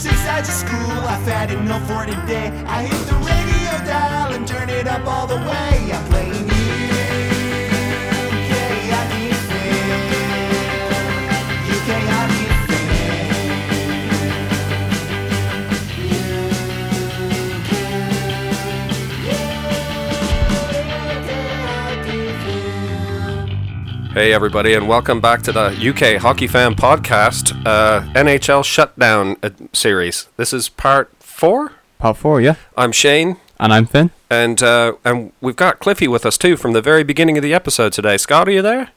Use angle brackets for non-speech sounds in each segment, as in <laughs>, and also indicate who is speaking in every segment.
Speaker 1: since I just school. I've had enough for today. I hit the radio dial and turn it up all the way. I'm playing
Speaker 2: Hey, everybody, and welcome back to the UK Hockey Fam Podcast uh, NHL Shutdown uh, series. This is part four.
Speaker 3: Part four, yeah.
Speaker 2: I'm Shane,
Speaker 3: And I'm Finn.
Speaker 2: and uh, and we've got Cliffy with us too from the very beginning of the episode today. Scott, are you there?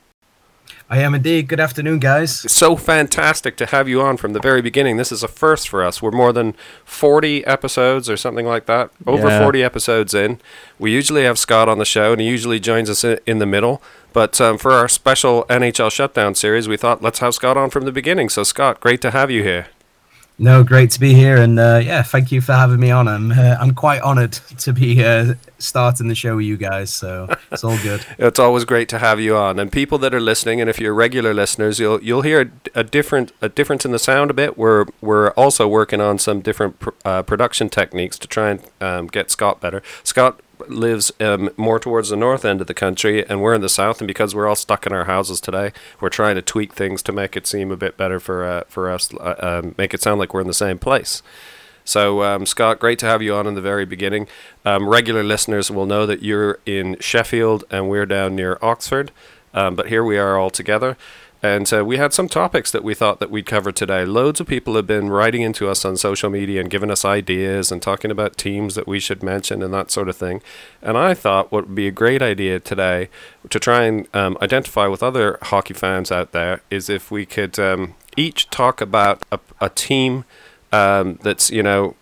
Speaker 4: I am indeed. Good afternoon, guys.
Speaker 2: It's so fantastic to have you on from the very beginning. This is a first for us. We're more than 40 episodes or something like that. Over
Speaker 3: Yeah.
Speaker 2: 40 episodes in. We usually have Scott on the show, and he usually joins us i- in the middle. But um, for our special NHL Shutdown series, we thought let's have Scott on from the beginning. So, Scott, great to have you here.
Speaker 4: No, great to be here, and uh, yeah, thank you for having me on. I'm uh, I'm quite honoured to be uh, starting the show with you guys, so it's all good. <laughs>
Speaker 2: It's always great to have you on, and people that are listening, and if you're regular listeners, you'll you'll hear a, a different a difference in the sound a bit. We're we're also working on some different pr- uh, production techniques to try and um, get Scott better. Scott lives um, more towards the north end of the country, and we're in the south. And because we're all stuck in our houses today, we're trying to tweak things to make it seem a bit better for uh, for us, uh, um, make it sound like we're in the same place. So, um, Scott, great to have you on in the very beginning. Um, regular listeners will know that you're in Sheffield and we're down near Oxford, um, but here we are all together. And uh, we had some topics that we thought that we'd cover today. Loads of people have been writing into us on social media and giving us ideas and talking about teams that we should mention and that sort of thing. And I thought what would be a great idea today to try and um, identify with other hockey fans out there is if we could um, each talk about a, a team um, that's you know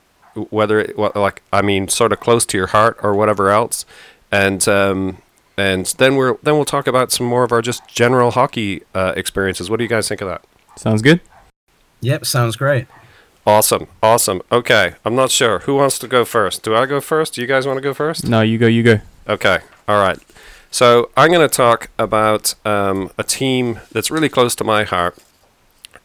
Speaker 2: whether it, like I mean sort of close to your heart or whatever else, and um, and then we're then we'll talk about some more of our just general hockey uh, experiences. What do you guys think of that?
Speaker 3: Sounds good.
Speaker 4: Yep, sounds great.
Speaker 2: Awesome, awesome. Okay, I'm not sure who wants to go first. Do I go first? Do you guys want to go first?
Speaker 3: No, you go, you go.
Speaker 2: Okay, all right. So I'm going to talk about um, a team that's really close to my heart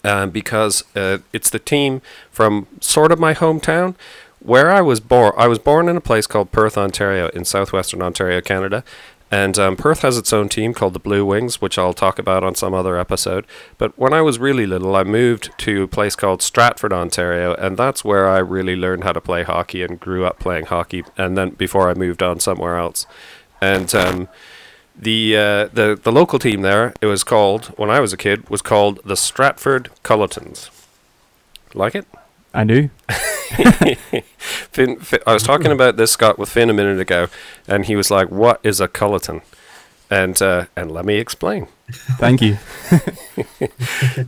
Speaker 2: um, because uh, it's the team from sort of my hometown where I was born. I was born in a place called Perth, Ontario, in southwestern Ontario, Canada. And um, Perth has its own team called the Blue Wings, which I'll talk about on some other episode. But when I was really little, I moved to a place called Stratford, Ontario, and that's where I really learned how to play hockey and grew up playing hockey. And then before I moved on somewhere else, and um, the uh, the the local team there, it was called when I was a kid, was called the Stratford Cullitons. Like it?
Speaker 3: I do. <laughs>
Speaker 2: Finn, Finn, I was talking about this Scott with Finn a minute ago, and he was like, "What is a culliton?" And uh, and let me explain.
Speaker 3: Thank you. <laughs>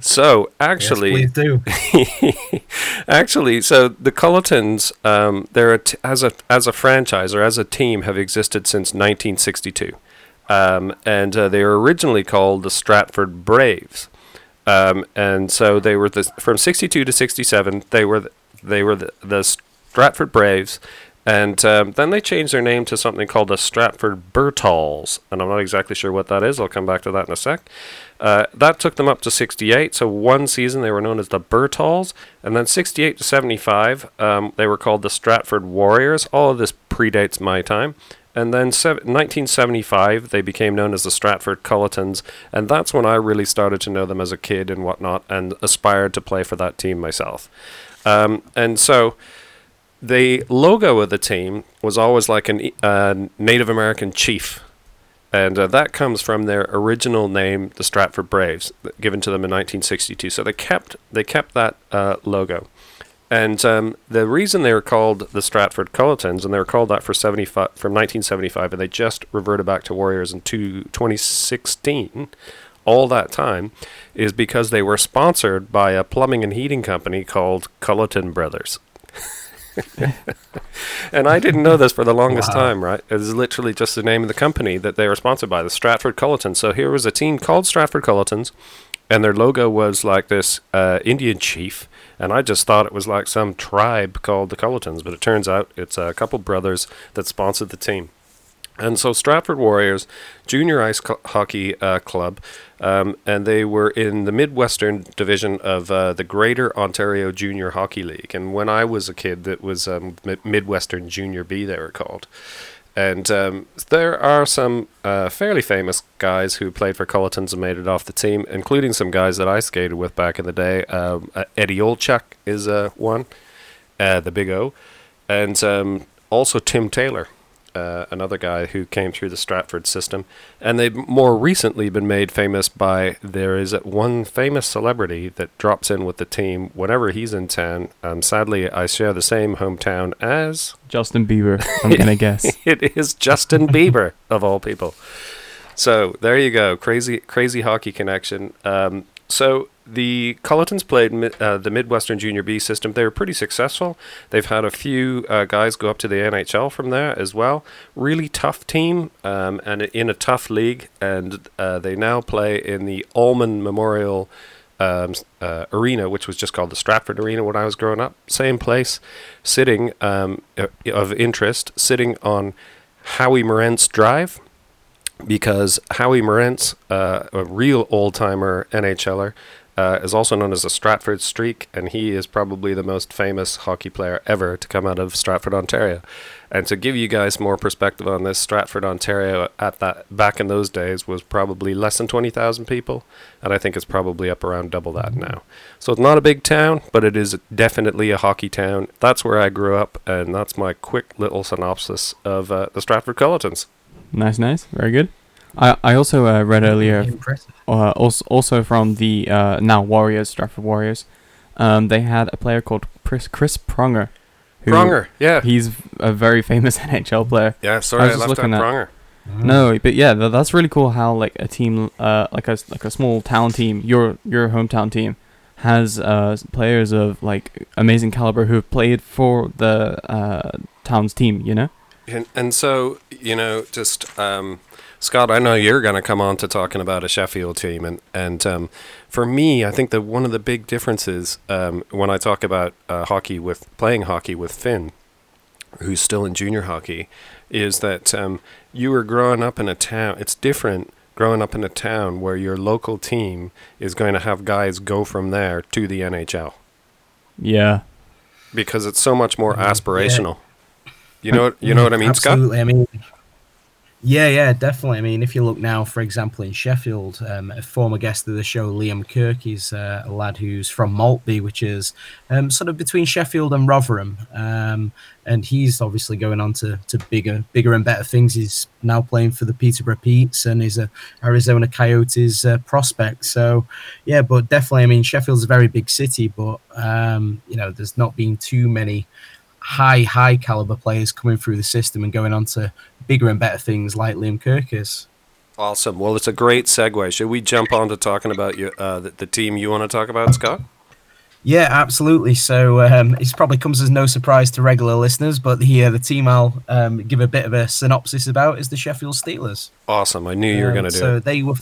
Speaker 2: So
Speaker 4: Yes,
Speaker 2: actually,
Speaker 4: please do. <laughs>
Speaker 2: actually, so the Cullitons, um, they're a t- as a as a franchise or as a team have existed since 1962, um, and uh, they were originally called the Stratford Braves, um, and so they were the from 62 to 67. They were the, they were the, the Stratford Braves. And um, then they changed their name to something called the Stratford Bertals, and I'm not exactly sure what that is. I'll come back to that in a sec. Uh, that took them up to 68. So one season they were known as the Bertals, and then 68 to 75 um, they were called the Stratford Warriors. All of this predates my time. And then sev- 1975 they became known as the Stratford Cullitons, and that's when I really started to know them as a kid and whatnot, and aspired to play for that team myself. Um, and so the logo of the team was always like a uh, Native American chief and uh, that comes from their original name, the Stratford Braves, given to them in 1962. So they kept they kept that uh, logo, and um, the reason they were called the Stratford Cullitons, and they were called that for 75 from 1975, and they just reverted back to Warriors in two, 2016. All that time is because they were sponsored by a plumbing and heating company called Culliton Brothers. <laughs> and I didn't know this for the longest
Speaker 4: Wow.
Speaker 2: time, right? It was literally just the name of the company that they were sponsored by, the Stratford Cullitons. So here was a team called Stratford Cullitons, and their logo was like this uh, Indian chief. And I just thought it was like some tribe called the Cullitons, but it turns out it's a couple brothers that sponsored the team. And so Stratford Warriors, junior ice co- hockey uh, club, um, and they were in the Midwestern division of uh, the Greater Ontario Junior Hockey League. And when I was a kid, that was um, Midwestern Junior B, they were called. And um, there are some uh, fairly famous guys who played for Cullitons and made it off the team, including some guys that I skated with back in the day. Um, uh, Eddie Olczyk is uh, one, uh, the Big O, and um, also Tim Taylor, uh, another guy who came through the Stratford system. And they've more recently been made famous by there is one famous celebrity that drops in with the team whenever he's in town. Um, sadly, I share the same hometown as
Speaker 3: Justin Bieber, I'm gonna <laughs> guess.
Speaker 2: it is Justin Bieber of all people. So there you go, crazy, crazy hockey connection. Um, so the Cullitons played uh, the Midwestern Junior B system. They were pretty successful. They've had a few uh, guys go up to the NHL from there as well. Really tough team um, and in a tough league. And uh, they now play in the Allman Memorial um, uh, Arena, which was just called the Stratford Arena when I was growing up. Same place, sitting um, uh, of interest, sitting on Howie Morenz Drive because Howie Morenz, uh, a real old timer NHLer, uh, is also known as the Stratford Streak, and he is probably the most famous hockey player ever to come out of Stratford, Ontario. And to give you guys more perspective on this, Stratford, Ontario, at that back in those days was probably less than twenty thousand people, and I think it's probably up around double that now. So it's not a big town, but it is definitely a hockey town. That's where I grew up, and that's my quick little synopsis of uh, the Stratford Cullitons.
Speaker 3: Nice, nice, very good. I I also uh, read earlier,
Speaker 4: Impressive.
Speaker 3: uh, also also from the uh, now Warriors, Stratford Warriors, um, they had a player called Chris Chris Pronger. who-
Speaker 2: Pronger, yeah.
Speaker 3: He's a very <laughs> famous NHL player.
Speaker 2: Yeah, sorry,
Speaker 3: I
Speaker 2: I,
Speaker 3: was just
Speaker 2: left out
Speaker 3: looking at-
Speaker 2: Pronger.
Speaker 3: No, but yeah, tha- that's really cool. How like a team, uh, like a s- like a small town team, your your hometown team, has uh players of like amazing caliber who have played for the uh town's team. You know.
Speaker 2: And, and so, you know, just um, Scott, I know you're going to come on to talking about a Sheffield team, and and um, for me, I think that one of the big differences um, when I talk about uh, hockey with playing hockey with Finn, who's still in junior hockey, is that um, you were growing up in a town. It's different growing up in a town where your local team is going to have guys go from there to the NHL
Speaker 3: Yeah.
Speaker 2: because it's so much more
Speaker 4: Mhm. Yeah.
Speaker 2: You know, you know what I mean, Scott?
Speaker 4: Absolutely. I mean, yeah, yeah, definitely. I mean, if you look now, for example, in Sheffield, um, a former guest of the show, Liam Kirk, is uh, a lad who's from Maltby, which is um, sort of between Sheffield and Rotherham, um, and he's obviously going on to, to bigger, bigger and better things. He's now playing for the Peterborough Petes and is a Arizona Coyotes uh, prospect. So, yeah, but definitely, I mean, Sheffield's a very big city, but um, you know, there's not been too many high, high caliber players coming through the system and going on to bigger and better things like Liam Kirk is.
Speaker 2: Awesome. Well, it's a great segue. Should we jump on to talking about you, uh, the, the team you want to talk about, Scott?
Speaker 4: Yeah, absolutely. So um, it probably comes as no surprise to regular listeners, but the uh, the team I'll um, give a bit of a synopsis about is the Sheffield Steelers.
Speaker 2: Awesome. I knew you were
Speaker 4: Um,
Speaker 2: going to do
Speaker 4: so
Speaker 2: it.
Speaker 4: they were,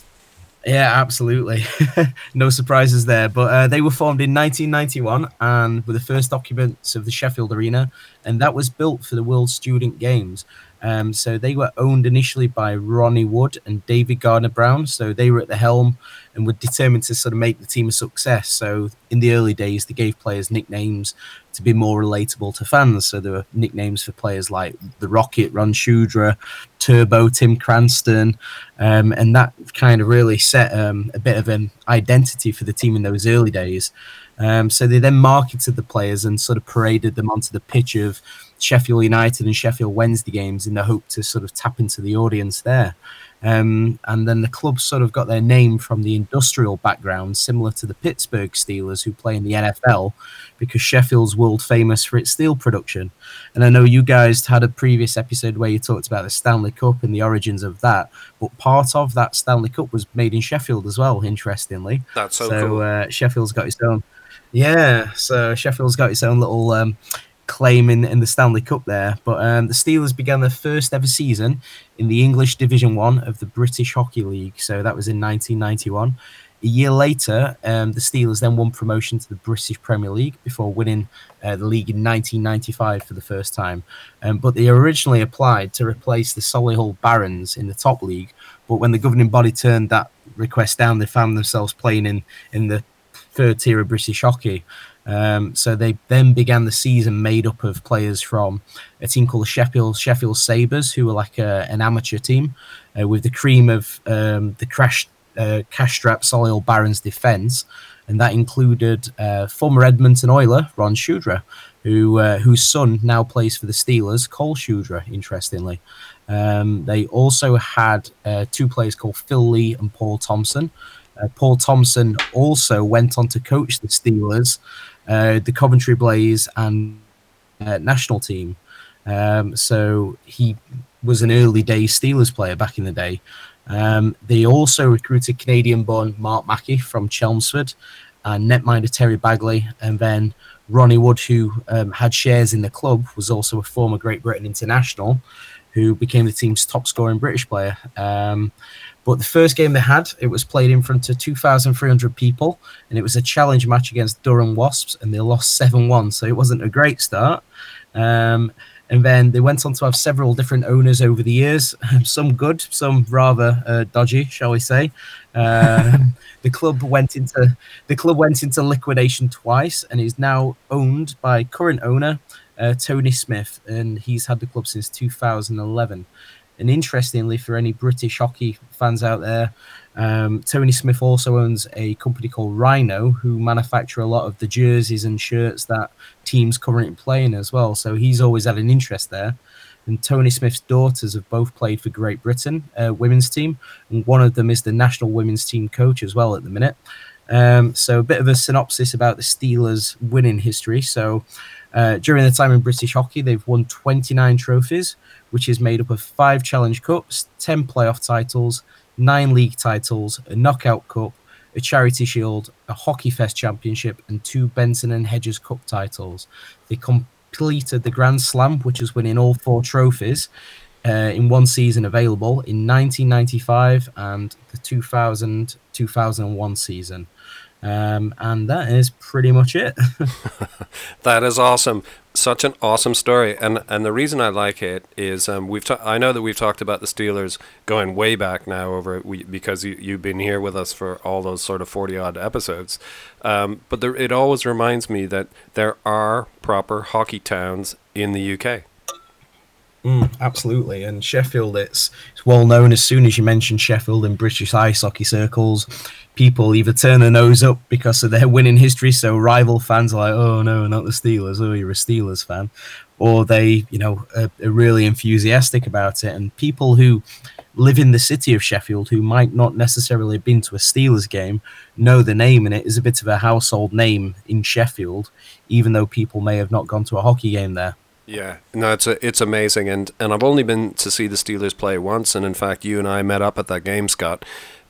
Speaker 4: yeah, absolutely, <laughs> no surprises there. But uh, they were formed in 1991 and were the first occupants of the Sheffield Arena, and that was built for the World Student Games. Um, so they were owned initially by Ronnie Wood and David Gardner Brown. So they were at the helm and were determined to sort of make the team a success. So in the early days, they gave players nicknames to be more relatable to fans. So there were nicknames for players like the Rocket, Ron Shudra, Turbo, Tim Cranston, um, and that kind of really set um, a bit of an identity for the team in those early days. Um, so they then marketed the players and sort of paraded them onto the pitch of Sheffield United and Sheffield Wednesday games in the hope to sort of tap into the audience there. Um, and then the club sort of got their name from the industrial background, similar to the Pittsburgh Steelers, who play in the NFL, because Sheffield's world famous for its steel production. And I know you guys had a previous episode where you talked about the Stanley Cup and the origins of that, but part of that Stanley Cup was made in Sheffield as well, interestingly.
Speaker 2: That's so,
Speaker 4: So,
Speaker 2: cool.
Speaker 4: uh, Sheffield's got its own. Yeah, so Sheffield's got its own little um, claim in, in the Stanley Cup there. But um, the Steelers began their first ever season in the English Division One of the British Hockey League. So that was in 1991. A year later, um, the Steelers then won promotion to the British Premier League before winning uh, the league in 1995 for the first time. Um, but they originally applied to replace the Solihull Barons in the top league. But when the governing body turned that request down, they found themselves playing in, in the third tier of British hockey. Um, so they then began the season made up of players from a team called the Sheffield Sheffield Sabres, who were like a, an amateur team, uh, with the cream of um, the crash uh, cash strap Solihull Barons defence, and that included uh, former Edmonton Oiler Ron Shudra, who uh, whose son now plays for the Steelers, Cole Shudra. Interestingly, um, they also had uh, two players called Phil Lee and Paul Thompson. Uh, Paul Thompson also went on to coach the Steelers, uh, the Coventry Blaze, and uh, national team. Um, so he was an early day Steelers player back in the day. Um, they also recruited Canadian born Mark Mackey from Chelmsford and netminder Terry Bagley. And then Ronnie Wood, who um, had shares in the club, was also a former Great Britain international who became the team's top scoring British player. Um, but the first game they had, it was played in front of 2,300 people, and it was a challenge match against Durham Wasps, and they lost 7 1. So it wasn't a great start. Um, and then they went on to have several different owners over the years, <laughs> some good, some rather uh, dodgy, shall we say. Uh, <laughs> the club went into the club went into liquidation twice, and is now owned by current owner uh, Tony Smith, and he's had the club since 2011. And interestingly, for any British hockey fans out there, um, Tony Smith also owns a company called Rhino, who manufacture a lot of the jerseys and shirts that teams currently playing as well. So he's always had an interest there. And Tony Smith's daughters have both played for Great Britain uh, women's team, and one of them is the national women's team coach as well at the minute. Um, so a bit of a synopsis about the Steelers' winning history. So uh, during the time in British hockey, they've won 29 trophies, which is made up of five Challenge Cups, 10 playoff titles, nine league titles, a knockout cup, a charity shield, a Hockey Fest championship, and two Benson and Hedges Cup titles. They completed the Grand Slam, which is winning all four trophies. Uh, in one season available in 1995 and the 2000 2001 season. Um, and that is pretty much it. <laughs>
Speaker 2: that is awesome. Such an awesome story, and and the reason I like it is um, we've ta- I know that we've talked about the Steelers going way back now over we, because you you've been here with us for all those sort of forty odd episodes, um, but there, it always reminds me that there are proper hockey towns in the UK.
Speaker 4: Mm, absolutely, and Sheffield, it's well known. As soon as you mention Sheffield in British ice hockey circles, people either turn their nose up because of their winning history. So rival fans are like, "Oh no, not the Steelers! Oh, you're a Steelers fan," or they, you know, are, are really enthusiastic about it. And people who live in the city of Sheffield who might not necessarily have been to a Steelers game know the name, and it is a bit of a household name in Sheffield, even though people may have not gone to a hockey game there.
Speaker 2: Yeah, no, it's a, it's amazing, and and I've only been to see the Steelers play once, and in fact, you and I met up at that game, Scott.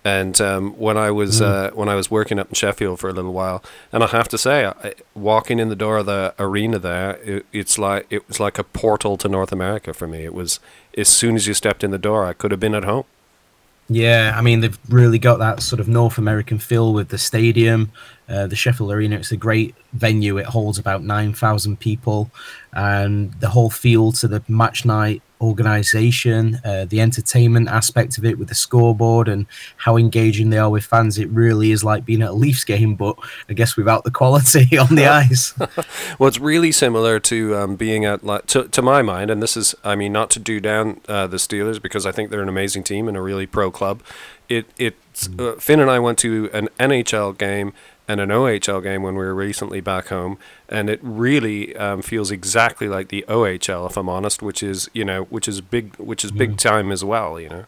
Speaker 2: And um, when I was mm. uh, when I was working up in Sheffield for a little while, and I have to say, I, walking in the door of the arena there, it, it's like it was like a portal to North America for me. It was as soon as you stepped in the door, I could have been at home.
Speaker 4: Yeah, I mean they've really got that sort of North American feel with the stadium, uh, the Sheffield Arena. It's a great venue. It holds about nine thousand people, and the whole feel to the match night organization, uh, the entertainment aspect of it with the scoreboard and how engaging they are with fans. It really is like being at a Leafs game, but I guess without the quality <laughs> on the ice. <laughs>
Speaker 2: well, it's really similar to um, being at, to, to my mind, and this is, I mean, not to do down uh, the Steelers because I think they're an amazing team and a really pro club. It, it's, mm. uh, Finn and I went to an NHL game and an OHL game when we were recently back home, and it really um, feels exactly like the OHL, if I'm honest, which is you know which is big, which is big mm. time as well, you know.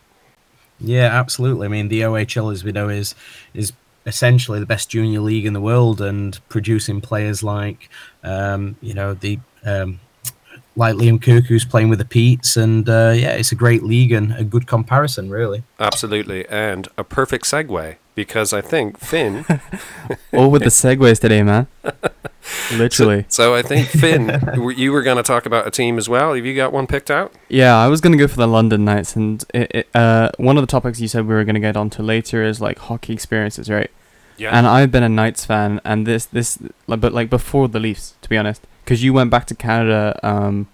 Speaker 4: Yeah, absolutely. I mean, the OHL, as we know, is is essentially the best junior league in the world, and producing players like, um, you know, the um, like Liam Kirk, who's playing with the Petes, and uh, yeah, it's a great league and a good comparison, really.
Speaker 2: Absolutely, and a perfect segue because I think Finn. <laughs>
Speaker 3: All with the segues today, man. <laughs> Literally.
Speaker 2: So I think Finn, <laughs> you were going to talk about a team as well. Have you got one picked out?
Speaker 3: Yeah, I was gonna go for the London Knights, and it, it, uh, one of the topics you said we were gonna get onto later is like hockey experiences, right?
Speaker 2: Yeah.
Speaker 3: And I've been a Knights fan, and this this, but like before the Leafs, to be honest, because you went back to Canada um,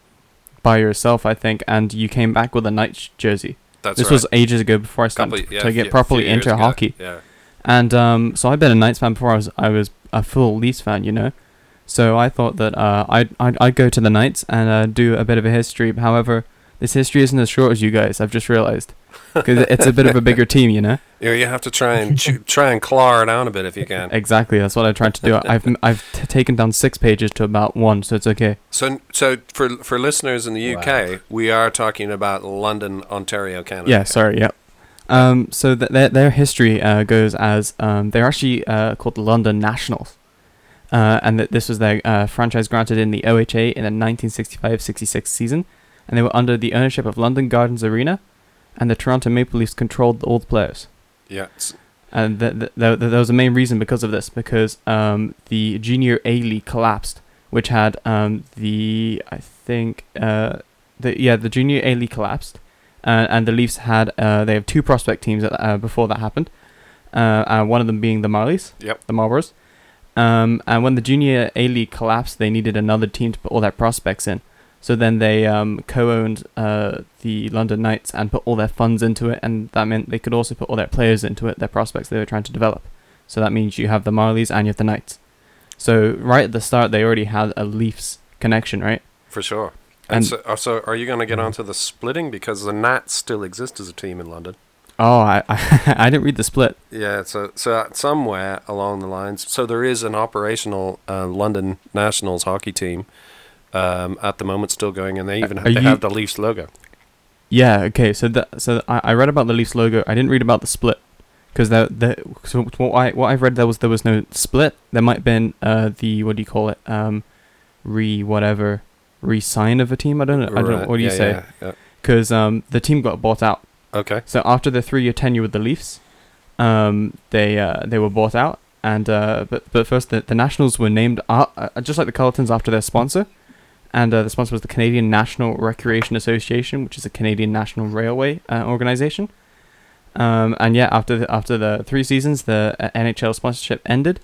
Speaker 3: by yourself, I think, and you came back with a Knights jersey.
Speaker 2: That's
Speaker 3: this
Speaker 2: right.
Speaker 3: was ages ago before I
Speaker 2: Couple-
Speaker 3: started
Speaker 2: yeah,
Speaker 3: to get
Speaker 2: few-
Speaker 3: properly
Speaker 2: few
Speaker 3: into
Speaker 2: ago.
Speaker 3: hockey.
Speaker 2: Yeah.
Speaker 3: And um, so I've been a Knights fan before I was I was a full Leafs fan, you know. So I thought that uh, I'd, I'd I'd go to the Knights and uh, do a bit of a history. However, this history isn't as short as you guys. I've just realised because it's a bit of a bigger team, you know.
Speaker 2: Yeah, you have to try and chew, try and claw it down a bit if you can.
Speaker 3: Exactly, that's what I tried to do. <laughs> I've I've t- taken down six pages to about one, so it's okay.
Speaker 2: So, so for for listeners in the UK,
Speaker 4: Wow.
Speaker 2: we are talking about London, Ontario, Canada.
Speaker 3: Yeah, sorry, yeah. Um, so th- their their history uh, goes as um, they're actually uh, called the London Nationals, uh, and that this was their uh, franchise granted in the OHA in the 1965-66 season, and they were under the ownership of London Gardens Arena, and the Toronto Maple Leafs controlled all the players.
Speaker 2: Yeah.
Speaker 3: And th- th- th- th- there was a main reason because of this, because um, the Junior A League collapsed, which had um, the I think uh, the yeah the Junior A League collapsed, uh, and the Leafs had uh, they have two prospect teams at, uh, before that happened, uh, uh, one of them being the Marlies,
Speaker 2: Yep.
Speaker 3: the Marlboros. Um, and when the Junior A League collapsed, they needed another team to put all their prospects in. So then they um, co-owned uh, the London Knights and put all their funds into it, and that meant they could also put all their players into it, their prospects they were trying to develop. So that means you have the Marlies and you have the Knights. So right at the start, they already had a Leafs connection, right?
Speaker 2: For sure. And,
Speaker 3: And-
Speaker 2: so, uh, so, are you going to get onto the splitting because the Nats still exist as a team in London?
Speaker 3: Oh, I I, <laughs> I didn't read the split.
Speaker 2: Yeah, so so somewhere along the lines, so there is an operational uh, London Nationals hockey team um, at the moment still going, and they even have, they
Speaker 3: you-
Speaker 2: have the Leafs logo.
Speaker 3: Yeah. Okay. So that so I, I read about the Leafs logo. I didn't read about the split because the the so what I what I've read there was there was no split. There might have been uh the what do you call it um re whatever re-sign of a team. I don't know. I don't know. What do you
Speaker 2: yeah,
Speaker 3: say?
Speaker 2: yeah, yeah.
Speaker 3: Because um the team got bought out.
Speaker 2: Okay.
Speaker 3: So after the three-year tenure with the Leafs, um, they uh, they were bought out, and uh, but but first the, the Nationals were named uh, uh, just like the Cullitons after their sponsor, and uh, the sponsor was the Canadian National Recreation Association, which is a Canadian National Railway uh, organization. Um, and yeah, after the, after the three seasons, the uh, NHL sponsorship ended,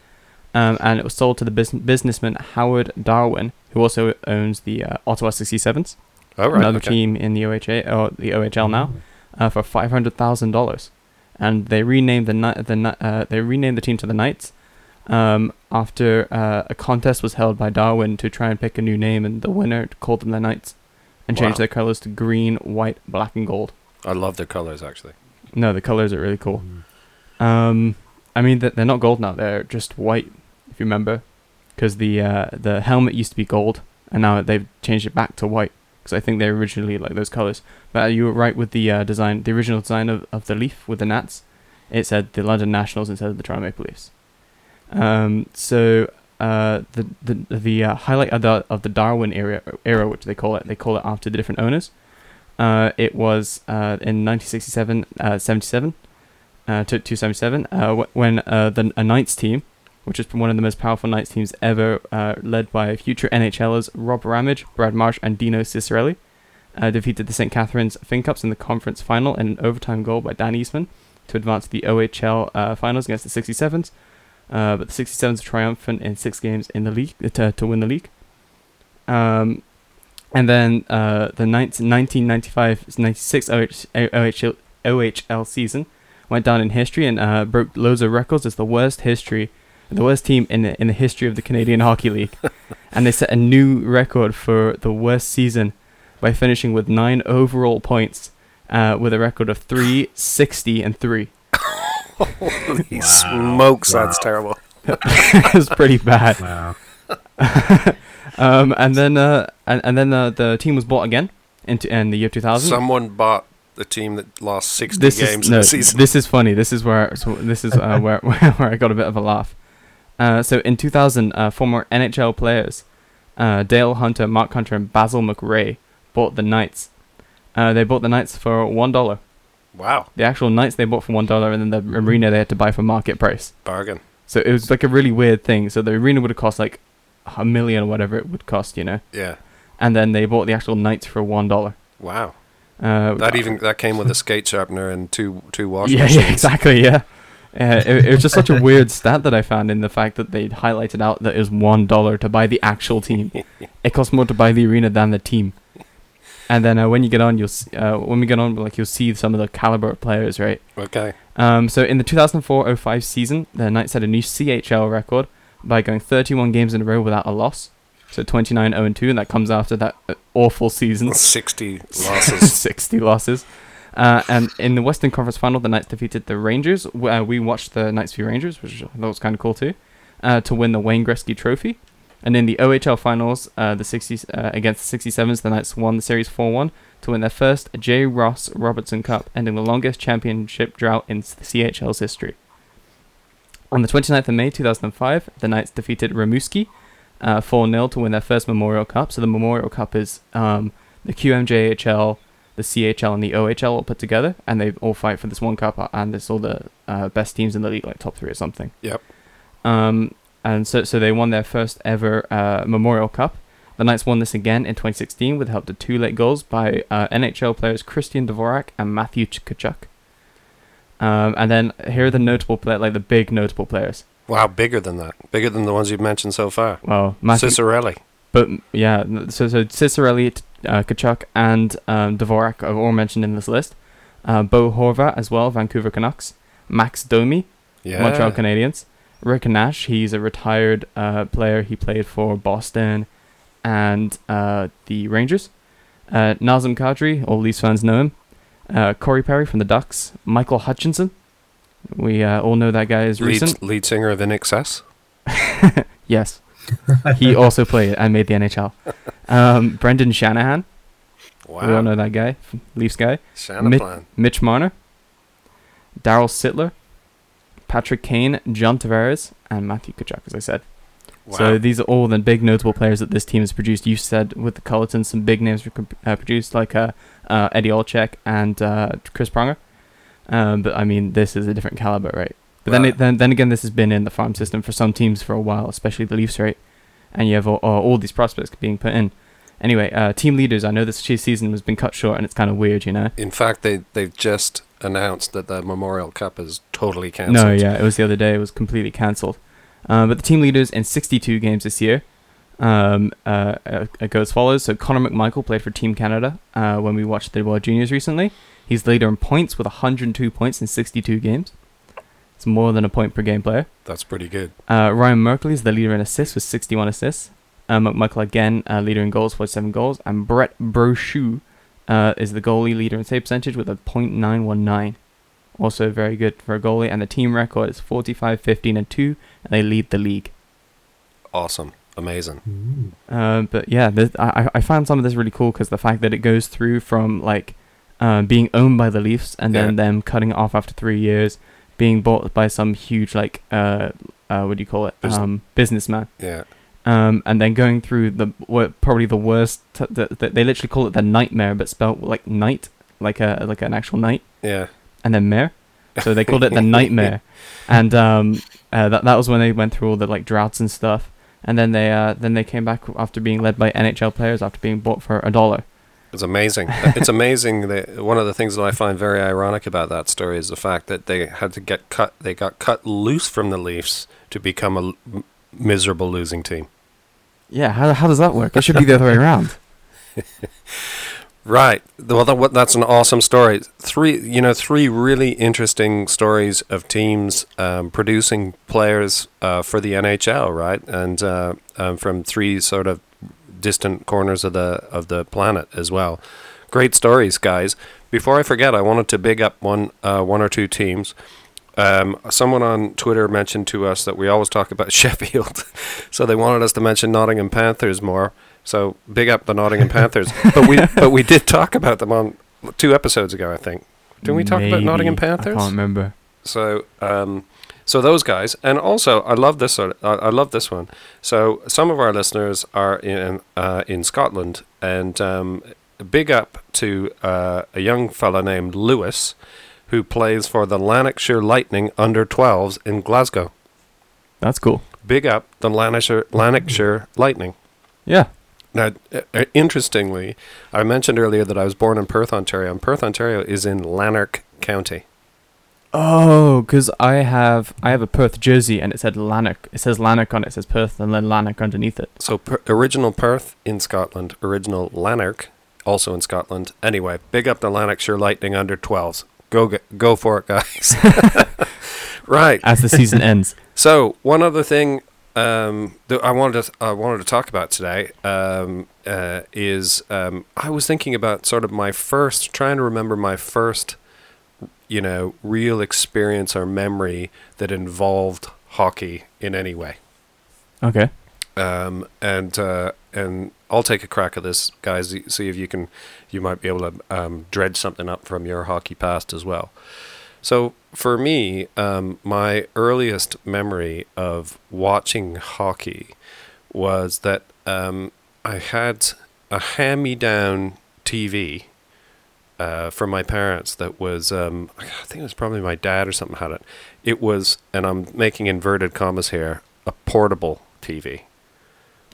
Speaker 3: um, and it was sold to the bus- businessman Howard Darwin, who also owns the uh, Ottawa 67s
Speaker 2: All right.
Speaker 3: another
Speaker 2: okay.
Speaker 3: team in the OHA or the OHL now, uh, for five hundred thousand dollars, and they renamed the Kni- the Kni- uh, they renamed the team to the Knights, um, after uh, a contest was held by Darwin to try and pick a new name, and the winner called them the Knights, and changed
Speaker 2: Wow.
Speaker 3: their colors to green, white, black, and gold.
Speaker 2: I love their colors actually.
Speaker 3: No, the colors are really cool. Um, I mean, th- they're not gold now; they're just white, if you remember, because the uh, the helmet used to be gold, and now they've changed it back to white. Because I think they originally like those colors. But you were right with the uh, design, the original design of, of the leaf with the Nats. It said the London Nationals instead of the Toronto Maple Leafs. Um, so uh, the the the uh, highlight of the of the Darwin era era, which they call it, they call it after the different owners. Uh, it was uh, in 1967, uh, 77, uh, to, to 77, uh, when the a Knights team, which is one of the most powerful Knights teams ever, led by future NHLers Rob Ramage, Brad Marsh, and Dino Ciccarelli, defeated the St. Catharines Fincups in the conference final in an overtime goal by Dan Eastman to advance to the OHL finals against the 67s. Uh, but the 67s were triumphant in six games in the league uh, to, to win the league. Um, and then uh, the 1995-96 OH, OHL, OHL season went down in history and uh, broke loads of records as the worst history, the worst team in the, in the history of the Canadian <laughs> Hockey League. and they set a new record for the worst season by finishing with nine overall points, uh, with a record of three sixty and three.
Speaker 2: Holy smokes, that's terrible. <laughs>
Speaker 3: it was pretty bad.
Speaker 4: Wow. <laughs>
Speaker 3: Um, and then uh, and, and then uh, the team was bought again into in the year 2000.
Speaker 2: Someone bought the team that lost 60
Speaker 3: this
Speaker 2: games
Speaker 3: is
Speaker 2: in
Speaker 3: no,
Speaker 2: the season.
Speaker 3: this is funny. This is where so this is uh, <laughs> where where I got a bit of a laugh. Uh, so in 2000, uh, former NHL players uh, Dale Hunter, Mark Hunter, and Basil McRae bought the Knights. Uh, they bought the Knights for one dollar.
Speaker 2: Wow,
Speaker 3: The actual Knights they bought for one dollar, and then the arena they had to buy for market price.
Speaker 2: bargain.
Speaker 3: So it was like a really weird thing. So the arena would have cost like a million or whatever it would cost, you know.
Speaker 2: Yeah.
Speaker 3: And then they bought the actual knights for one dollar.
Speaker 2: Wow.
Speaker 3: Uh,
Speaker 2: That even that came with a skate sharpener and two two washing <laughs>
Speaker 3: yeah,
Speaker 2: machines.
Speaker 3: yeah, exactly, yeah. Uh, it, it was just such a weird stat that I found in the fact that they highlighted out that it was one dollar to buy the actual team. <laughs> it costs more to buy the arena than the team. And then uh, when you get on, you'll see, uh, when we get on, like you'll see some of the caliber of players, right?
Speaker 2: Okay.
Speaker 3: Um, so in the 2004-05 season, the Knights had a new CHL record by going 31 games in a row without a loss. So 29-0-2, and that comes after that uh, awful season.
Speaker 2: Sixty <laughs> losses.
Speaker 3: 60 losses. Uh, and in the Western Conference Final, the Knights defeated the Rangers. Uh, we watched the Knights v Rangers, which I thought was kind of cool too, uh, to win the Wayne Gretzky Trophy. And in the OHL Finals, uh, the 60s uh, against the 67s, the Knights won the series 4-1 to win their first J. Ross Robertson Cup, ending the longest championship drought in the CHL's history. On the 29th of May 2005, the Knights defeated Rimouski uh, 4-0 to win their first Memorial Cup. So the Memorial Cup is um, the QMJHL, the CHL, and the OHL all put together, and they all fight for this one cup, uh, and it's all the uh, best teams in the league, like top three or something.
Speaker 2: Yep.
Speaker 3: Um, and so, so they won their first ever uh, Memorial Cup. The Knights won this again in 2016 with help of two late goals by uh, NHL players Christian Dvorak and Matthew Ch- Tkachuk. Um, and then here are the notable play, like the big notable players.
Speaker 2: Wow, bigger than that. Bigger than the ones you've mentioned so far.
Speaker 3: Well, Matthew,
Speaker 2: Ciccarelli.
Speaker 3: But yeah, so so Ciccarelli, uh, Tkachuk, and um, Dvorak are all mentioned in this list. Uh, Bo Horvat as well, Vancouver Canucks. Max Domi,
Speaker 2: Yeah.
Speaker 3: Montreal Canadiens. Rick Nash, he's a retired uh, player. He played for Boston and uh, the Rangers. Uh, Nazem Kadri, all Leafs fans know him. Uh, Corey Perry from the Ducks. Michael Hutchinson. We uh, all know that guy is recent.
Speaker 2: lead, lead singer of INXS. <laughs>
Speaker 3: Yes. he <laughs> also played and made the NHL. Um, Brendan Shanahan. We all
Speaker 2: Wow.
Speaker 3: know that guy, Leafs guy.
Speaker 2: Shanaplan.
Speaker 3: Mitch Marner. Daryl Sittler. Patrick Kane, John Tavares, and Matthew Tkachuk, as I said.
Speaker 2: Wow.
Speaker 3: So these are all the big notable players that this team has produced. You said with the Cullitons, some big names were uh, produced, like uh, uh, Eddie Olczyk and uh, Chris Pronger. Um, but I mean, this is a different caliber, right? But then, it, then, then again, this has been in the farm system for some teams for a while, especially the Leafs, right? And you have all, all, all these prospects being put in. Anyway, uh, team leaders. I know this season has been cut short, and it's kind of weird, you know.
Speaker 2: In fact, they they've just announced that the Memorial Cup is totally cancelled.
Speaker 3: No, yeah, it was the other day. It was completely cancelled. Um, but the team leaders in 62 games this year um, uh, uh, it goes as follows. So Connor McMichael played for Team Canada uh, when we watched the World Juniors recently. He's the leader in points with 102 points in 62 games. It's more than a point per game player.
Speaker 2: That's pretty good.
Speaker 3: Uh, Ryan Merkley is the leader in assists with 61 assists. Uh, McMichael again, uh, leader in goals, 47 goals. And Brett Brochu uh, is the goalie leader in save percentage with a .919. Also very good for a goalie. And the team record is 45, 15, and 2, and they lead the league.
Speaker 2: Awesome. Amazing.
Speaker 3: Uh, but yeah, this, I, I found some of this really cool because the fact that it goes through from like uh, being owned by the Leafs and then
Speaker 2: Yeah.
Speaker 3: them cutting it off after three years, being bought by some huge like uh, uh what do you call it
Speaker 2: Bus-
Speaker 3: um businessman,
Speaker 2: Yeah.
Speaker 3: Um and then going through the probably the worst t- the, the, they literally call it the nightmare but spelled like night like a like an actual night
Speaker 2: Yeah.
Speaker 3: and then mare. So they called it the <laughs> nightmare, and um, uh, that that was when they went through all the like droughts and stuff, and then they uh, then they came back after being led by NHL players after being bought for a dollar.
Speaker 2: It's amazing. <laughs> it's amazing that one of the things that I find very ironic about that story is the fact that they had to get cut. They got cut loose from the Leafs to become a miserable losing team.
Speaker 3: Yeah, how how does that work? It should be the other way around. <laughs>
Speaker 2: Right. Well, that, that's an awesome story. Three, you know, three really interesting stories of teams um, producing players uh, for the NHL, right? And uh, um, from three sort of distant corners of the of the planet as well. Great stories, guys. Before I forget, I wanted to big up one uh, one or two teams. Um, someone on Twitter mentioned to us that we always talk about <laughs> Sheffield, so they wanted us to mention Nottingham Panthers more. So big up the Nottingham <laughs> Panthers, but we <laughs> but we did talk about them on two episodes ago, I think. Didn't we talk about Nottingham Panthers?
Speaker 3: I can't remember.
Speaker 2: So, um, so those guys, and also I love this. sort I I love this one. So some of our listeners are in uh, in Scotland, and um, big up to uh, a young fella named Lewis, who plays for the Lanarkshire Lightning under 12s in Glasgow.
Speaker 3: That's cool.
Speaker 2: big up the Lanarkshire, Lanarkshire Lightning.
Speaker 3: Yeah.
Speaker 2: Now, uh, interestingly, I mentioned earlier that I was born in Perth, Ontario, and Perth, Ontario is in Lanark County.
Speaker 3: Oh, because I have I have a Perth jersey and it said Lanark. It says Lanark on it. It says Perth and then Lanark underneath it.
Speaker 2: So, per- original Perth in Scotland, original Lanark also in Scotland. Anyway, big up the Lanarkshire Lightning under 12s. Go get, go for it, guys. <laughs> right.
Speaker 3: As the season ends.
Speaker 2: So one other thing um, that I wanted to I wanted to talk about today um, uh, is um, I was thinking about sort of my first, trying to remember my first, you know, real experience or memory that involved hockey in any way.
Speaker 3: Okay.
Speaker 2: Um, and uh, and I'll take a crack at this, guys. See if you can, you might be able to um, dredge something up from your hockey past as well. So for me, um, my earliest memory of watching hockey was that um, I had a hand-me-down TV uh, from my parents that was, um, I think it was probably my dad or something had it. It was, and I'm making inverted commas here, a portable TV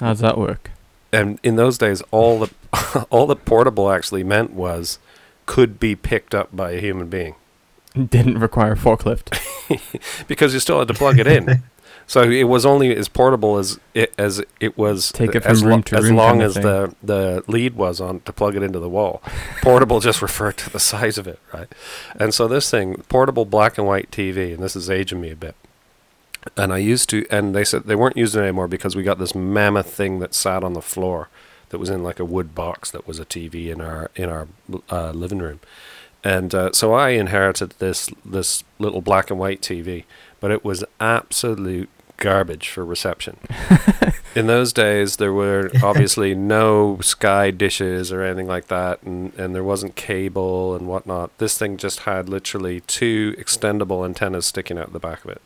Speaker 3: How does that work?
Speaker 2: and in those days all the <laughs> all the portable actually meant was could be picked up by a human being.
Speaker 3: Didn't require a forklift. <laughs>
Speaker 2: because you still had to plug it in. <laughs> So it was only as portable as it as it was
Speaker 3: Take it
Speaker 2: as,
Speaker 3: to
Speaker 2: as long
Speaker 3: kind of
Speaker 2: as the the lead was on to plug it into the wall. Portable just referred to the size of it right? And so this thing portable black and white tv and this is aging me a bit. And I used to, and they said they weren't using it anymore because we got this mammoth thing that sat on the floor that was in like a wood box that was a TV in our in our uh, living room, and uh, so I inherited this this little black and white TV, but it was absolute garbage for reception. <laughs> in those days, there were obviously <laughs> no sky dishes or anything like that, and, and there wasn't cable and whatnot. This thing just had literally two extendable antennas sticking out the back of it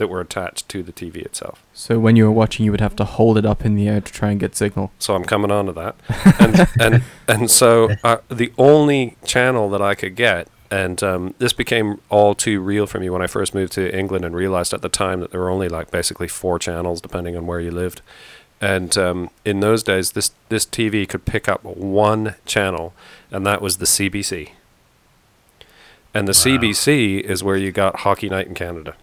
Speaker 2: that were attached to the TV itself.
Speaker 3: So when you were watching, you would have to hold it up in the air to try and get signal.
Speaker 2: So I'm coming on to that, <laughs> and and and so uh, the only channel that I could get, and um, this became all too real for me when I first moved to England and realized at the time that there were only like basically four channels depending on where you lived, and um, in those days this this TV could pick up one channel, and that was the CBC. And the CBC is where you got Hockey Night in Canada.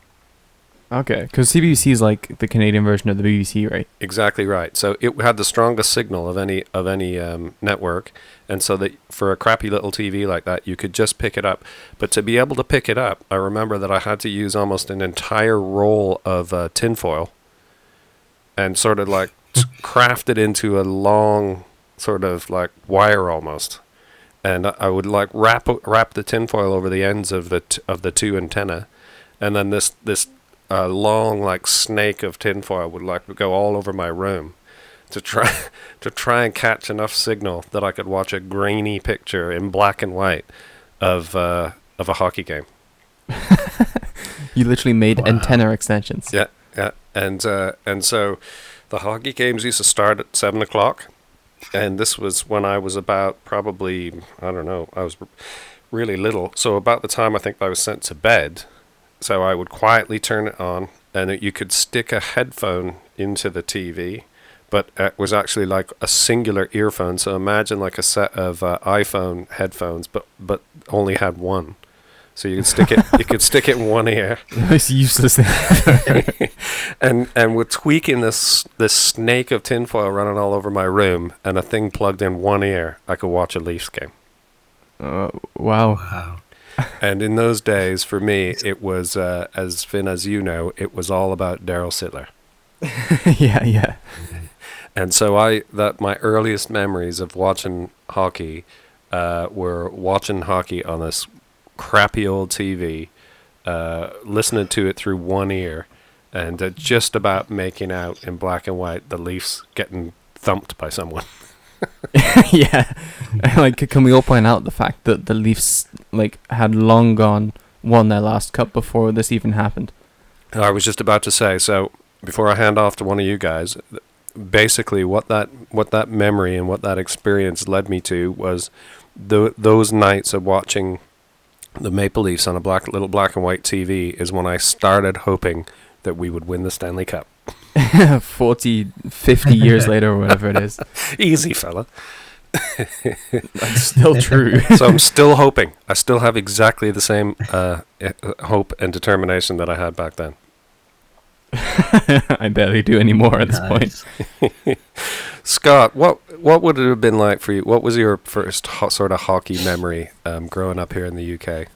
Speaker 3: Okay, because CBC is like the Canadian version of the BBC, right?
Speaker 2: Exactly right. So it had the strongest signal of any of any um, network, and so that for a crappy little TV like that, you could just pick it up. But to be able to pick it up, I remember that I had to use almost an entire roll of uh, tinfoil, and sort of like <laughs> craft it into a long sort of like wire almost, and I- I would like wrap wrap the tinfoil over the ends of the t- of the two antenna, and then this this a long like snake of tinfoil would like go all over my room to try <laughs> to try and catch enough signal that I could watch a grainy picture in black and white of uh, of a hockey game. <laughs>
Speaker 3: You literally made
Speaker 4: Wow.
Speaker 3: antenna extensions.
Speaker 2: Yeah, yeah, and uh, and so the hockey games used to start at seven o'clock, and this was when I was about probably I don't know I was really little. So about the time I think I was sent to bed, so I would quietly turn it on, and it, you could stick a headphone into the TV. But it was actually like a singular earphone. So imagine like a set of uh, iPhone headphones, but but only had one. So you could stick it. you could stick it in one ear,
Speaker 3: The <laughs> most useless <laughs> thing.
Speaker 2: and and with tweaking this this snake of tinfoil running all over my room and a thing plugged in one ear, I could watch a Leafs game.
Speaker 3: Uh, wow.
Speaker 4: Wow.
Speaker 2: And in those days, for me, it was uh, as Finn as you know, it was all about Daryl Sittler. <laughs>
Speaker 3: yeah, yeah. <laughs>
Speaker 2: And so I that my earliest memories of watching hockey uh, were watching hockey on this crappy old TV, uh, listening to it through one ear, and uh, just about making out in black and white the Leafs getting thumped by someone. <laughs> <laughs>
Speaker 3: yeah. <laughs> like, can we all point out the fact that the Leafs like had long gone won their last cup before this even happened?
Speaker 2: I was just about to say. So before I hand off to one of you guys, basically what that what that memory and what that experience led me to was the those nights of watching the Maple Leafs on a black little black and white TV is when I started hoping that we would win the Stanley Cup. <laughs>
Speaker 3: 40, 50 years <laughs> later or whatever it is.
Speaker 2: Easy, fella. <laughs>
Speaker 3: That's still true.
Speaker 2: So I'm still hoping. I still have exactly the same uh, eh, hope and determination that I had back then.
Speaker 3: I barely do anymore at this point.
Speaker 2: Scott, what what would it have been like for you? What was your first ho- sort of hockey memory um, growing up here in the UK?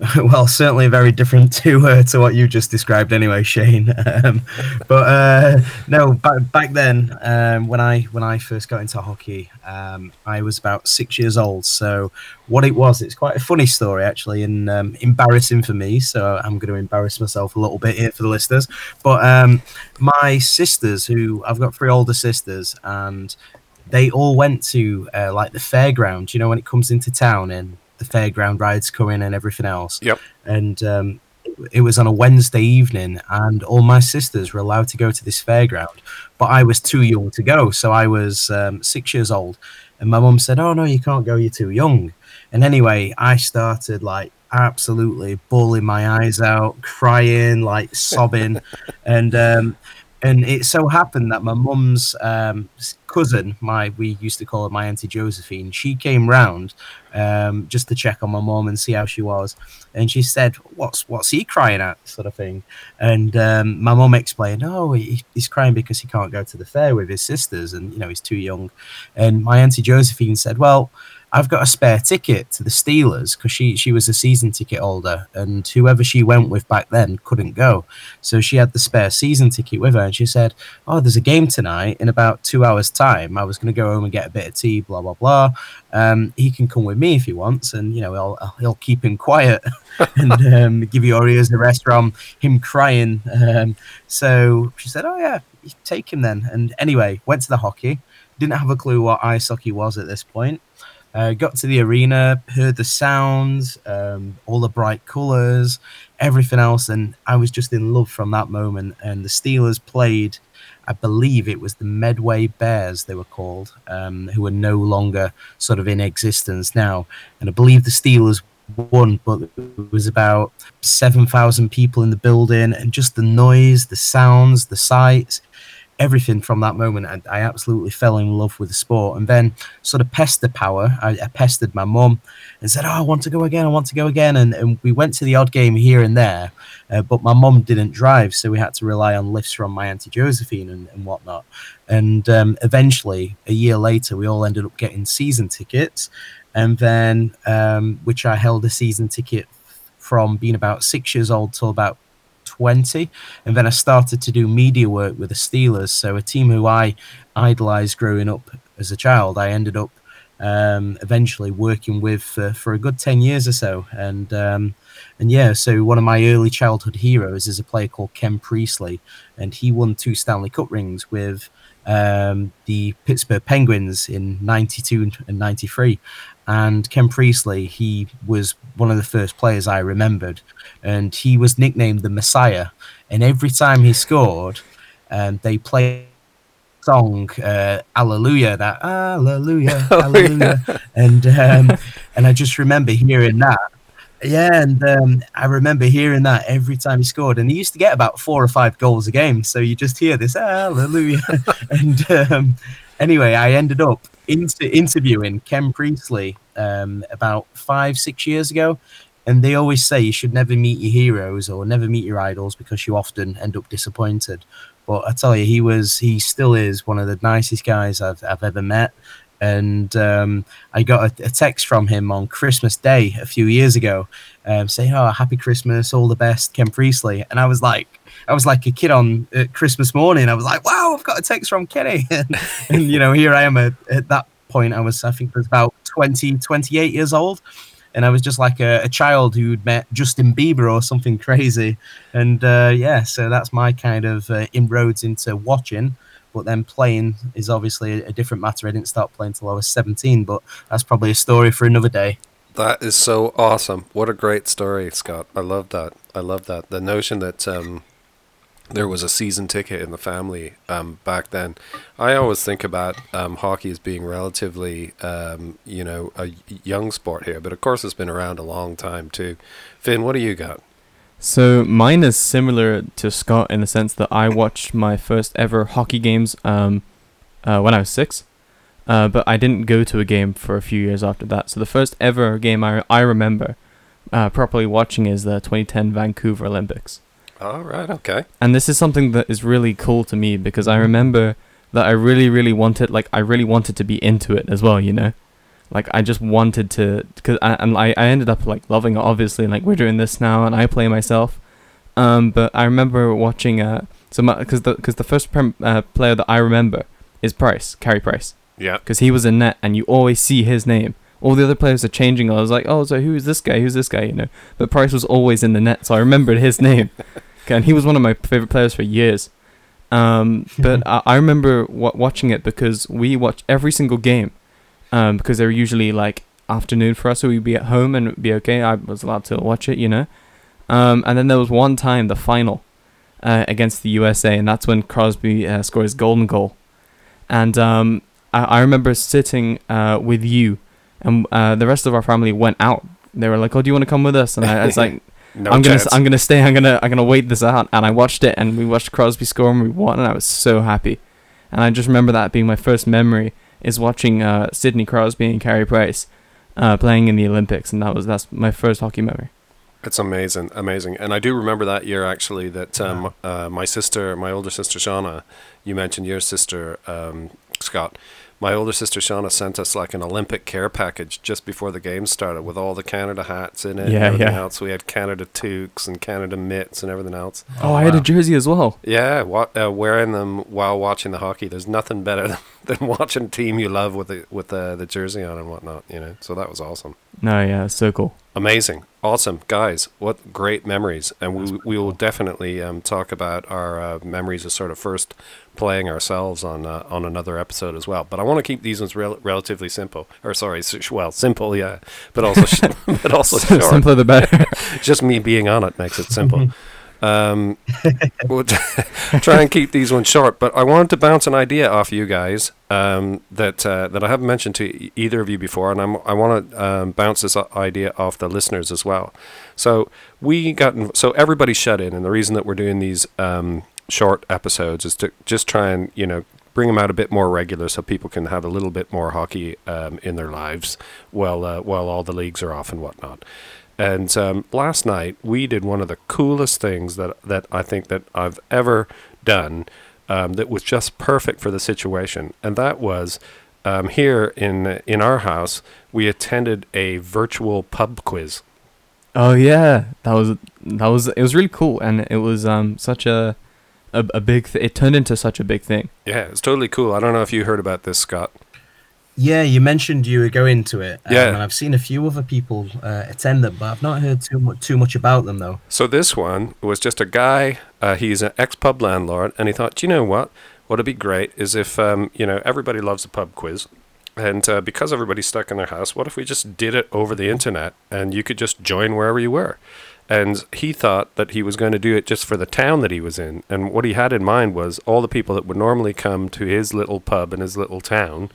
Speaker 2: <laughs>
Speaker 4: well, certainly very different <laughs> to uh, to what you just described, anyway, Shane. <laughs> Um, but uh, no, back back then, um, when I when I first got into hockey, um, I was about six years old. So what it was, it's quite a funny story actually, and um, embarrassing for me. So I'm going to embarrass myself a little bit here for the listeners. But um, my sisters, who I've got three older sisters, and they all went to uh, like the fairground. You know, when it comes into town and the fairground rides come in and everything else.
Speaker 2: Yep.
Speaker 4: And um, it, it was on a Wednesday evening, and all my sisters were allowed to go to this fairground, but I was too young to go. So I was um, six years old, and my mum said, "Oh no, you can't go. You're too young." And anyway, I started like absolutely bawling my eyes out, crying, like sobbing, <laughs> and um, and it so happened that my mum's um, cousin, my we used to call her my auntie Josephine, she came round um, just to check on my mum and see how she was, and she said, "What's what's he crying at?" sort of thing, and um, my mum explained, "Oh, he, he's crying because he can't go to the fair with his sisters, and you know he's too young," and my auntie Josephine said, "Well." I've got a spare ticket to the Steelers because she she was a season ticket holder, and whoever she went with back then couldn't go. So she had the spare season ticket with her, and she said, "Oh, there's a game tonight in about two hours' time. I was going to go home and get a bit of tea, blah blah blah. Um, he can come with me if he wants, and you know, I'll, he'll keep him quiet <laughs> and um, give your ears a rest from him crying." Um, so she said, "Oh yeah, take him then." And anyway, went to the hockey. Didn't have a clue what ice hockey was at this point. Uh, got to the arena, heard the sounds, um, all the bright colours, everything else, and I was just in love from that moment. And the Steelers played, I believe it was the Medway Bears, they were called, um, who are no longer sort of in existence now. And I believe the Steelers won, but it was about 7,000 people in the building, and just the noise, the sounds, the sights. Everything from that moment, I, I absolutely fell in love with the sport. And then, sort of pester power, I, I pestered my mum and said, "Oh, I want to go again. I want to go again." And, and we went to the odd game here and there, uh, but my mum didn't drive, so we had to rely on lifts from my auntie Josephine and, and whatnot. And um, eventually, a year later, we all ended up getting season tickets, and then um, which I held a season ticket from being about six years old till about 20 and then i started to do media work with the steelers. So a team who i idolized growing up as a child i ended up um, eventually working with for, a good 10 years or so. And um, and yeah so one of my early childhood heroes is a player called ken priestlay and he won two stanley cup rings with um, the pittsburgh penguins in 92 and 93 and ken priestlay he was one of the first players i remembered. And he was nicknamed the messiah. And every time he scored um, they played song uh hallelujah that hallelujah <laughs>
Speaker 2: Oh,
Speaker 4: hallelujah and um and i just remember hearing that. Yeah and um i remember hearing that every time he scored. And he used to get about four or five goals a game. So you just hear this hallelujah <laughs> and um anyway i ended up inter- interviewing ken priestlay um about five six years ago and they always say you should never meet your heroes or never meet your idols because you often end up disappointed but I tell you, he was, he still is one of the nicest guys I've, I've ever met. And um, I got a, a text from him on Christmas Day a few years ago, um, saying, "Oh, happy Christmas, all the best, Ken Priestlay." And I was like, I was like a kid on uh, Christmas morning. I was like, "Wow, I've got a text from Kenny," <laughs> and, and you know, here I am at, at that point. I was, I think, was about 20, 28 years old and I was just like a, a child who'd met Justin Bieber or something crazy. And uh, yeah, so that's my kind of uh, inroads into watching. But then playing is obviously a, a different matter. I didn't start playing till I was 17, but that's probably a story for another day.
Speaker 2: That is so awesome. What a great story, Scott. I love that. I love that. The notion that um, there was a season ticket in the family um, back then. I always think about um, hockey as being relatively, um, you know, a young sport here, but of course it's been around a long time too. Finn, what do you got?
Speaker 3: So mine is similar to Scott in the sense that I watched my first ever hockey games um, uh, when I was six, uh, but I didn't go to a game for a few years after that. So the first ever game I I remember uh, properly watching is the 2010 Vancouver Olympics.
Speaker 2: All right. Okay.
Speaker 3: and this is something that is really cool to me because I remember that I really, really wanted, like, I really wanted to be into it as well, you know, like I just wanted to, cause I, and I, I ended up like loving it, obviously, like we're doing this now, and I play myself, um, but I remember watching, uh, so because the because the first prem, uh, player that I remember is Price, Carey Price,
Speaker 2: Yeah.
Speaker 3: because he was in net, and you always see his name. All the other players are changing. I was like, oh, so who is this guy? Who's this guy? You know, but Price was always in the net, so I remembered his name. <laughs> And he was one of my favorite players for years. Um, <laughs> but I, I remember w- watching it because we watched every single game, um, because they were usually like afternoon for us, so we'd be at home and it'd be okay. I was allowed to watch it, you know. Um, and then there was one time the final, uh, against the USA, and that's when Crosby uh, scored his golden goal. And um, I, I remember sitting uh, with you, and uh, the rest of our family went out. They were like, "Oh, do you want to come with us?" And I, I was like,
Speaker 2: No
Speaker 3: I'm gonna. I'm gonna stay. I'm gonna I'm gonna wait this out. And I watched it, and we watched Crosby score, and we won, and I was so happy. And I just remember that being my first memory is watching uh, Sidney Crosby and Carey Price uh, playing in the Olympics, and that was that's my first hockey memory.
Speaker 2: It's amazing, amazing. And I do remember that year actually that um, uh, my sister, my older sister Shauna, you mentioned your sister um, Scott. My older sister Shauna sent us like an Olympic care package just before the game started with all the Canada hats in it and
Speaker 3: Yeah,
Speaker 2: everything
Speaker 3: yeah.
Speaker 2: else. We had Canada toques and Canada mitts and everything else.
Speaker 3: Oh, I had a jersey as well.
Speaker 2: Yeah, wa- uh, wearing them while watching the hockey. There's nothing better <laughs> than, than watching a team you love with the with the, the jersey on and whatnot. You know, so that was awesome.
Speaker 3: No, yeah, so cool.
Speaker 2: Amazing, awesome, guys! What great memories, and we we will definitely um, talk about our uh, memories of sort of first playing ourselves on uh, on another episode as well. But I want to keep these ones rel- relatively simple, or sorry, well, simple, yeah, but also sh- <laughs> but also
Speaker 3: So
Speaker 2: short.
Speaker 3: simpler the better. <laughs> <laughs>
Speaker 2: Just me being on it makes it simple. Um, we'll t- try and keep these ones short, but I wanted to bounce an idea off you guys um, that uh, that I haven't mentioned to e- either of you before, and I'm, I want to um, bounce this idea off the listeners as well. So we got in, so everybody shut in, and the reason that we're doing these um, short episodes is to just try and you know bring them out a bit more regular, so people can have a little bit more hockey um, in their lives while uh, while all the leagues are off and whatnot. And um, last night we did one of the coolest things that that I think that I've ever done. Um, that was just perfect for the situation, and that was um, here in in our house. We attended a virtual pub quiz.
Speaker 3: oh yeah, that was that was it was really cool, and it was um such a a, a big. Th- it turned into such a big thing.
Speaker 2: Yeah, it's totally cool. I don't know if you heard about this, Scott.
Speaker 4: Yeah, you mentioned you were going to it. um,
Speaker 2: Yeah.
Speaker 4: and I've seen a few other people uh, attend them, but I've not heard too much too much about them though.
Speaker 2: So this one was just a guy. Uh, he's an ex-pub landlord, and he thought, "Do you know what? What'd be great is if um, you know everybody loves a pub quiz, and uh, because everybody's stuck in their house, what if we just did it over the internet, and you could just join wherever you were." And he thought that he was going to do it just for the town that he was in, and what he had in mind was all the people that would normally come to his little pub in his little town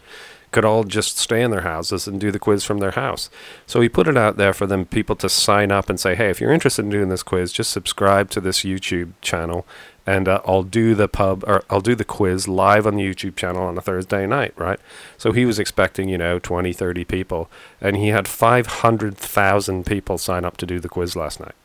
Speaker 2: could all just stay in their houses and do the quiz from their house. So he put it out there for them people to sign up and say, "Hey, if you're interested in doing this quiz, just subscribe to this YouTube channel, and uh, I'll do the pub or I'll do the quiz live on the YouTube channel on a Thursday night." Right? So he was expecting, you know, 20, 30 people, and he had 500,000 people sign up to do the quiz last night.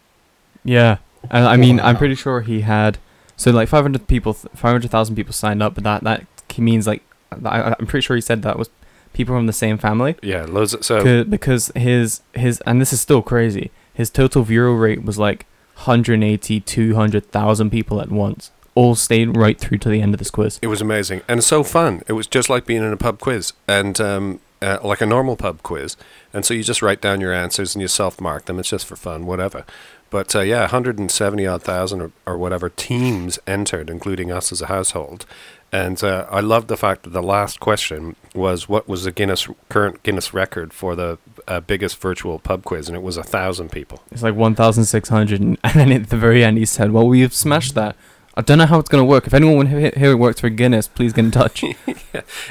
Speaker 3: Yeah, and I mean, I'm pretty sure he had so like 500 people, 500,000 people signed up, but that that means like I, I'm pretty sure he said that was people from the same family
Speaker 2: Yeah, loads. Of, so
Speaker 3: because his his and this is still crazy. His total viewer rate was like 180, 200,000 people at once, all stayed right through to the end of this quiz.
Speaker 2: It was amazing and so fun. It was just like being in a pub quiz and um, uh, like a normal pub quiz. And so you just write down your answers and you self mark them. It's just for fun, whatever. But uh, yeah, 170 odd thousand or, or whatever teams entered, including us as a household. And uh, I loved the fact that the last question was what was the Guinness current Guinness record for the uh, biggest virtual pub quiz, and it was a thousand people.
Speaker 3: It's like 1,600, and <laughs> and then at the very end he said, "Well, we've smashed that. I don't know how it's gonna work. If anyone he- here works for Guinness, please get in touch. <laughs>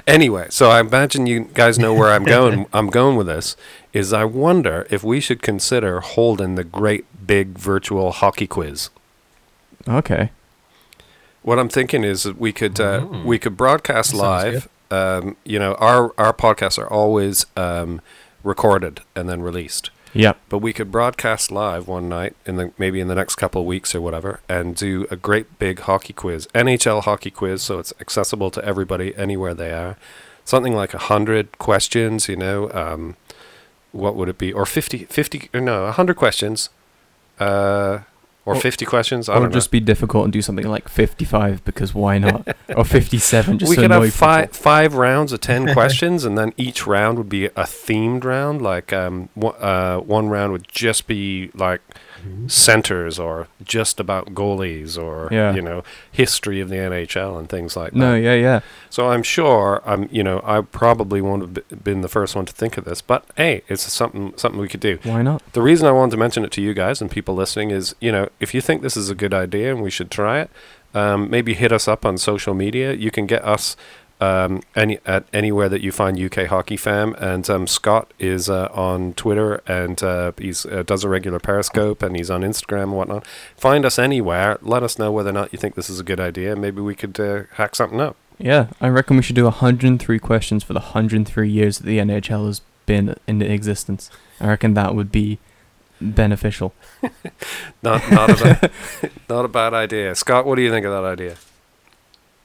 Speaker 2: Anyway, so I imagine you guys know where I'm going. <laughs> I'm going with this. Is I wonder if we should consider holding the great big virtual hockey quiz.
Speaker 3: okay.
Speaker 2: What I'm thinking is that we could uh,
Speaker 4: Mm.
Speaker 2: we could broadcast
Speaker 4: That
Speaker 2: live. Um, you know, our our podcasts are always um, recorded and then released.
Speaker 3: Yeah.
Speaker 2: But we could broadcast live one night in the maybe in the next couple of weeks or whatever, and do a great big hockey quiz, NHL hockey quiz, so it's accessible to everybody anywhere they are. Something like a hundred questions, you know. Um, what would it be? Or 50, 50 or no, a hundred questions, uh, or
Speaker 3: Or-
Speaker 2: fifty questions. I
Speaker 3: Or
Speaker 2: don't know.
Speaker 3: just be difficult and do something like 55 because why not? <laughs> or 57 just
Speaker 2: we could have five
Speaker 3: people.
Speaker 2: five rounds of ten <laughs> questions, and then each round would be a themed round. Like um, one, uh, one round would just be like centers, or just about goalies, or
Speaker 3: Yeah.
Speaker 2: you know history of the NHL and things like
Speaker 3: No,
Speaker 2: that.
Speaker 3: yeah, yeah.
Speaker 2: So I'm sure I'm you know I probably won't have been the first one to think of this, but hey, it's something something we could do.
Speaker 3: Why not?
Speaker 2: The reason I wanted to mention it to you guys and people listening is, you know, if you think this is a good idea and we should try it, um, maybe hit us up on social media. You can get us um, any at anywhere that you find UK Hockey Fam, and um, Scott is uh, on Twitter and uh, he's uh, does a regular Periscope and he's on Instagram and whatnot. Find us anywhere. Let us know whether or not you think this is a good idea. Maybe we could uh, hack something up.
Speaker 3: Yeah, I reckon we should do 103 questions for the 103 years that the NHL has been in existence. I reckon that would be beneficial. <laughs>
Speaker 2: Not not a <laughs> not a bad idea. Scott, what do you think of that idea?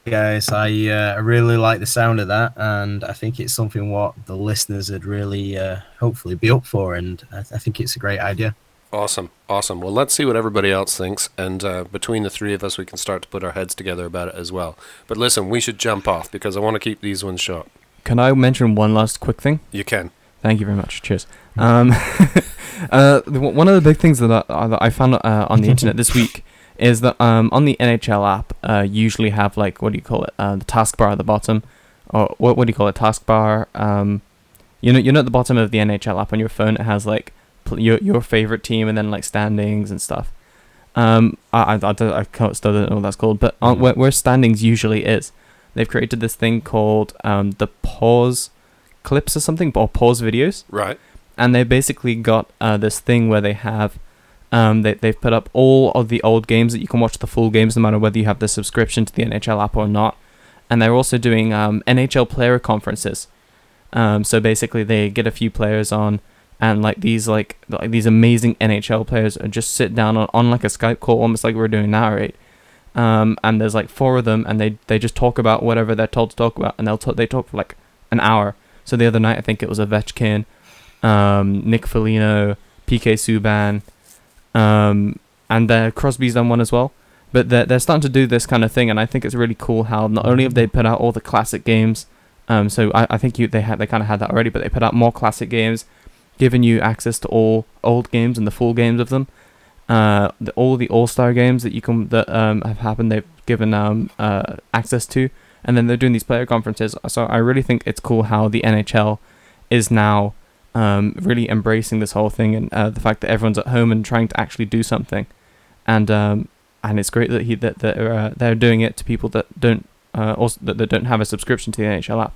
Speaker 4: Guys, I uh, really like the sound of that, and I think it's something what the listeners would really uh, hopefully be up for, and I, I think it's a great idea.
Speaker 2: Awesome, awesome. Well, let's see what everybody else thinks, and uh, between the three of us, we can start to put our heads together about it as well. But listen, we should jump off because I want to keep these ones short.
Speaker 3: Can I mention one last quick thing?
Speaker 2: You can.
Speaker 3: Thank you very much. Cheers. Um, <laughs> uh, the, one of the big things that I, uh, that I found uh, on the internet this week is that um, on the NHL app, uh, usually have like what do you call it? Uh, the taskbar at the bottom, or what what do you call it? Taskbar. Um, you know, you know at the bottom of the NHL app on your phone, it has like pl- your your favorite team and then like standings and stuff. Um, I I, I, don't, I can't still don't know what that's called, but on, where, where standings usually is, they've created this thing called um, the pause clips or something, or pause videos
Speaker 2: Right.
Speaker 3: and they basically got uh, this thing where they have um, they, they've put up all of the old games that you can watch the full games no matter whether you have the subscription to the NHL app or not. And they're also doing um, NHL player conferences. Um, so basically they get a few players on and like these like, like these amazing NHL players just sit down on, on like a Skype call almost like we're doing now right? Um, and there's like four of them and they, they just talk about whatever they're told to talk about and they'll t- they talk for like an hour. So the other night I think it was Ovechkin um, Nick Foligno, PK Subban, um, and uh, Crosby's done one as well. But they're, they're starting to do this kind of thing, and I think it's really cool how not only have they put out all the classic games, um, so I, I think you they had they kind of had that already, but they put out more classic games, giving you access to all old games and the full games of them. Uh, the, all the All Star games that you can that um have happened, they've given um uh access to, and then they're doing these player conferences. So I really think it's cool how the NHL is now um, really embracing this whole thing and uh, the fact that everyone's at home and trying to actually do something, and um, and it's great that he that they're, uh, they're doing it to people that don't uh, also that, that don't have a subscription to the NHL app.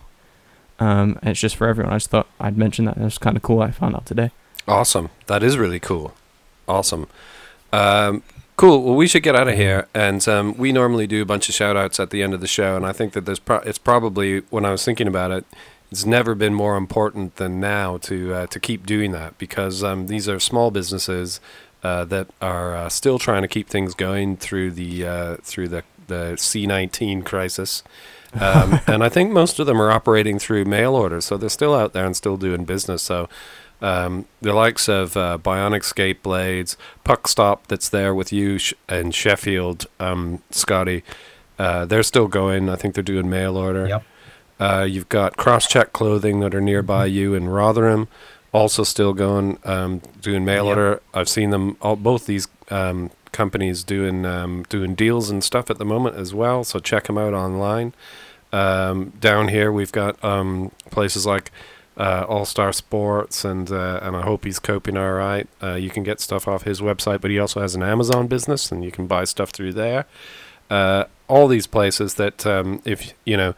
Speaker 3: Um, it's just for everyone. I just thought I'd mention that. Was kind of cool. I found out today.
Speaker 2: Awesome. That is really cool. Awesome. Um, cool. Well, we should get out of here. And um, we normally do a bunch of shout outs at the end of the show. And I think that there's pro- it's probably, when I was thinking about it, it's never been more important than now to uh, to keep doing that because um, these are small businesses uh, that are uh, still trying to keep things going through the uh, through the the C19 crisis. Um, <laughs> and I think most of them are operating through mail order, so they're still out there and still doing business. So um, the likes of uh, Bionic Skate Blades, Puck Stop, that's there with you sh- and Sheffield, um, Scotty, uh, they're still going. I think they're doing mail order.
Speaker 4: Yep.
Speaker 2: Uh, you've got Crosscheck Clothing that are nearby you in Rotherham, also still going, um, doing mail
Speaker 4: Yep.
Speaker 2: order. I've seen them all, both these um, companies doing um, doing deals and stuff at the moment as well. So check them out online. Um, down here, we've got um, places like uh, All Star Sports, and uh, and I hope he's coping all right. Uh, you can get stuff off his website, but he also has an Amazon business, and you can buy stuff through there. uh, all these places that um, if you know,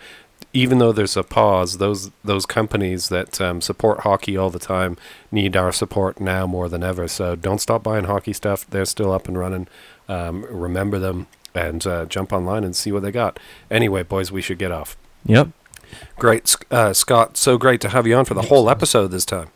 Speaker 2: even though there's a pause, those those companies that um, support hockey all the time need our support now more than ever. So don't stop buying hockey stuff; they're still up and running. Um, remember them and uh, jump online and see what they got. Anyway, boys, we should get off.
Speaker 3: Yep.
Speaker 2: Great, uh, Scott. So great to have you on for the whole episode this time.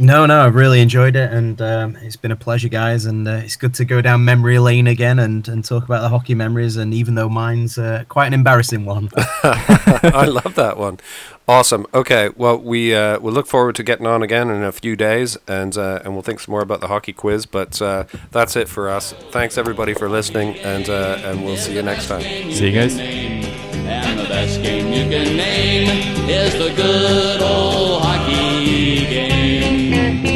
Speaker 4: No, no, I've really enjoyed it, and um, it's been a pleasure, guys. And uh, it's good to go down memory lane again and, and talk about the hockey memories. And even though mine's uh, quite an embarrassing one, <laughs> <laughs>
Speaker 2: I love that one. Awesome. Okay, well, we uh, we look forward to getting on again in a few days, and uh, and we'll think some more about the hockey quiz. But uh, that's it for us. Thanks everybody for listening, and uh, and we'll see you next time.
Speaker 3: See you guys
Speaker 5: best game you can name is the good old hockey game.